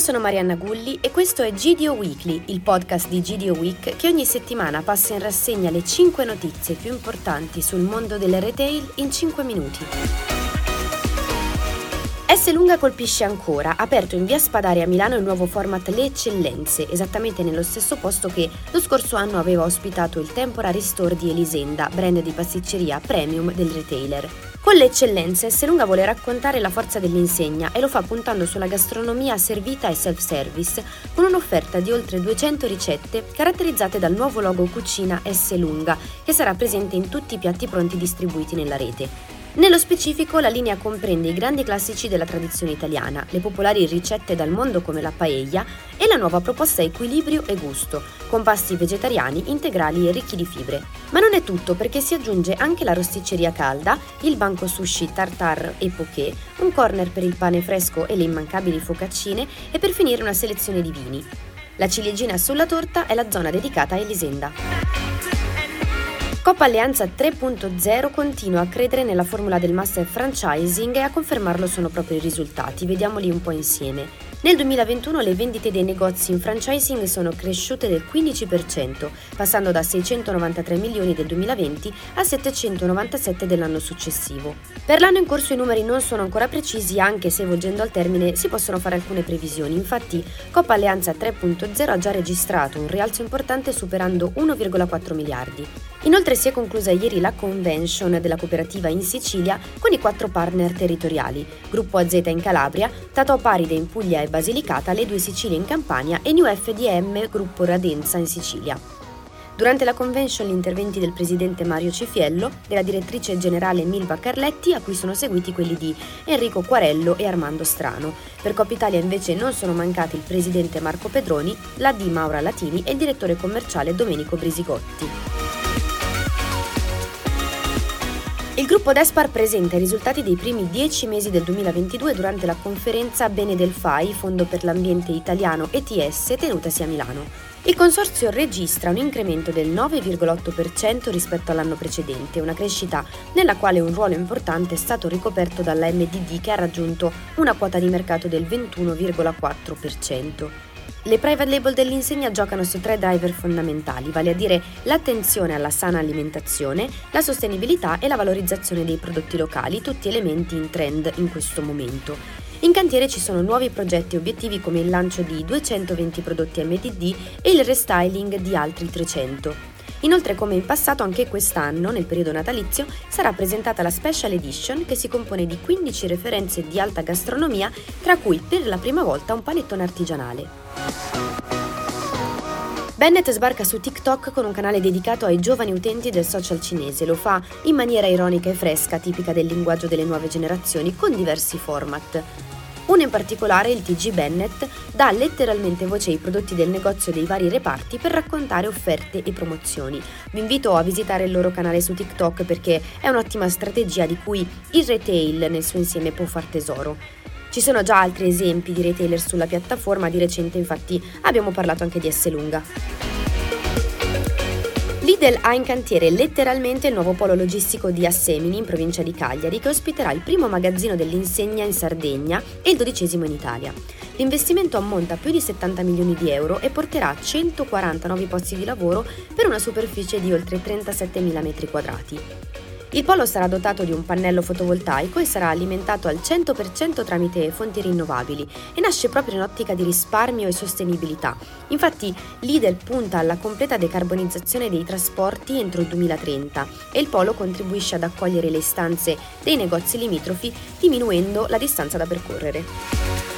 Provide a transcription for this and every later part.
sono Marianna Gulli e questo è GDO Weekly, il podcast di GDO Week che ogni settimana passa in rassegna le 5 notizie più importanti sul mondo del retail in 5 minuti. S. Lunga colpisce ancora, aperto in via Spadari a Milano il nuovo format Le Eccellenze, esattamente nello stesso posto che lo scorso anno aveva ospitato il Temporary Store di Elisenda, brand di pasticceria premium del retailer. Con le eccellenze, Esselunga vuole raccontare la forza dell'insegna e lo fa puntando sulla gastronomia servita e self-service con un'offerta di oltre 200 ricette caratterizzate dal nuovo logo cucina Esselunga che sarà presente in tutti i piatti pronti distribuiti nella rete. Nello specifico la linea comprende i grandi classici della tradizione italiana, le popolari ricette dal mondo come la paella e la nuova proposta equilibrio e gusto, con pasti vegetariani, integrali e ricchi di fibre. Ma non è tutto perché si aggiunge anche la rosticceria calda, il banco sushi tartar e poké, un corner per il pane fresco e le immancabili focaccine e per finire una selezione di vini. La ciliegina sulla torta è la zona dedicata a Elisenda. Coppa Alleanza 3.0 continua a credere nella formula del master franchising e a confermarlo sono proprio i risultati. Vediamoli un po' insieme. Nel 2021 le vendite dei negozi in franchising sono cresciute del 15%, passando da 693 milioni del 2020 a 797 dell'anno successivo. Per l'anno in corso i numeri non sono ancora precisi, anche se volgendo al termine si possono fare alcune previsioni. Infatti, Coppa Alleanza 3.0 ha già registrato un rialzo importante superando 1,4 miliardi. Inoltre si è conclusa ieri la convention della cooperativa in Sicilia con i quattro partner territoriali, Gruppo AZ in Calabria, Tato Paride in Puglia e Basilicata, le due Sicilie in Campania e New FDM Gruppo Radenza in Sicilia. Durante la convention gli interventi del presidente Mario Cifiello, della direttrice generale Milva Carletti, a cui sono seguiti quelli di Enrico Quarello e Armando Strano. Per Coppa Italia invece non sono mancati il presidente Marco Pedroni, la D Maura Latini e il direttore commerciale Domenico Brisigotti. Il gruppo Despar presenta i risultati dei primi dieci mesi del 2022 durante la conferenza Bene del FAI, Fondo per l'Ambiente Italiano ETS, tenutasi a Milano. Il consorzio registra un incremento del 9,8% rispetto all'anno precedente, una crescita nella quale un ruolo importante è stato ricoperto dalla MDD che ha raggiunto una quota di mercato del 21,4%. Le private label dell'insegna giocano su tre driver fondamentali, vale a dire l'attenzione alla sana alimentazione, la sostenibilità e la valorizzazione dei prodotti locali, tutti elementi in trend in questo momento. In cantiere ci sono nuovi progetti e obiettivi come il lancio di 220 prodotti MDD e il restyling di altri 300. Inoltre, come in passato, anche quest'anno, nel periodo natalizio, sarà presentata la Special Edition che si compone di 15 referenze di alta gastronomia, tra cui per la prima volta un panettone artigianale. Bennett sbarca su TikTok con un canale dedicato ai giovani utenti del social cinese. Lo fa in maniera ironica e fresca, tipica del linguaggio delle nuove generazioni, con diversi format. Uno in particolare, il TG Bennett, dà letteralmente voce ai prodotti del negozio dei vari reparti per raccontare offerte e promozioni. Vi invito a visitare il loro canale su TikTok perché è un'ottima strategia di cui il retail nel suo insieme può far tesoro. Ci sono già altri esempi di retailer sulla piattaforma, di recente infatti abbiamo parlato anche di Esselunga. Lidl ha in cantiere letteralmente il nuovo polo logistico di Assemini in provincia di Cagliari che ospiterà il primo magazzino dell'insegna in Sardegna e il dodicesimo in Italia. L'investimento ammonta a più di 70 milioni di euro e porterà a 140 nuovi posti di lavoro per una superficie di oltre 37 mila metri quadrati. Il polo sarà dotato di un pannello fotovoltaico e sarà alimentato al 100% tramite fonti rinnovabili e nasce proprio in ottica di risparmio e sostenibilità. Infatti l'IDEL punta alla completa decarbonizzazione dei trasporti entro il 2030 e il polo contribuisce ad accogliere le istanze dei negozi limitrofi diminuendo la distanza da percorrere.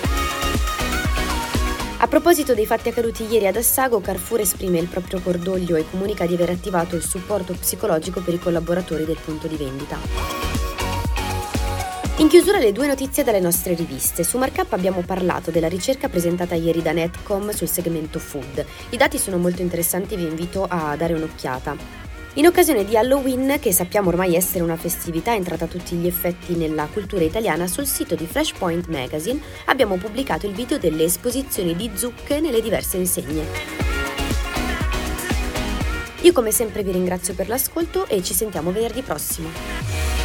Proposito dei fatti accaduti ieri ad Assago, Carrefour esprime il proprio cordoglio e comunica di aver attivato il supporto psicologico per i collaboratori del punto di vendita. In chiusura le due notizie dalle nostre riviste. Su Markup abbiamo parlato della ricerca presentata ieri da Netcom sul segmento food. I dati sono molto interessanti vi invito a dare un'occhiata. In occasione di Halloween, che sappiamo ormai essere una festività entrata a tutti gli effetti nella cultura italiana, sul sito di Flashpoint Magazine abbiamo pubblicato il video delle esposizioni di zucche nelle diverse insegne. Io come sempre vi ringrazio per l'ascolto e ci sentiamo venerdì prossimo.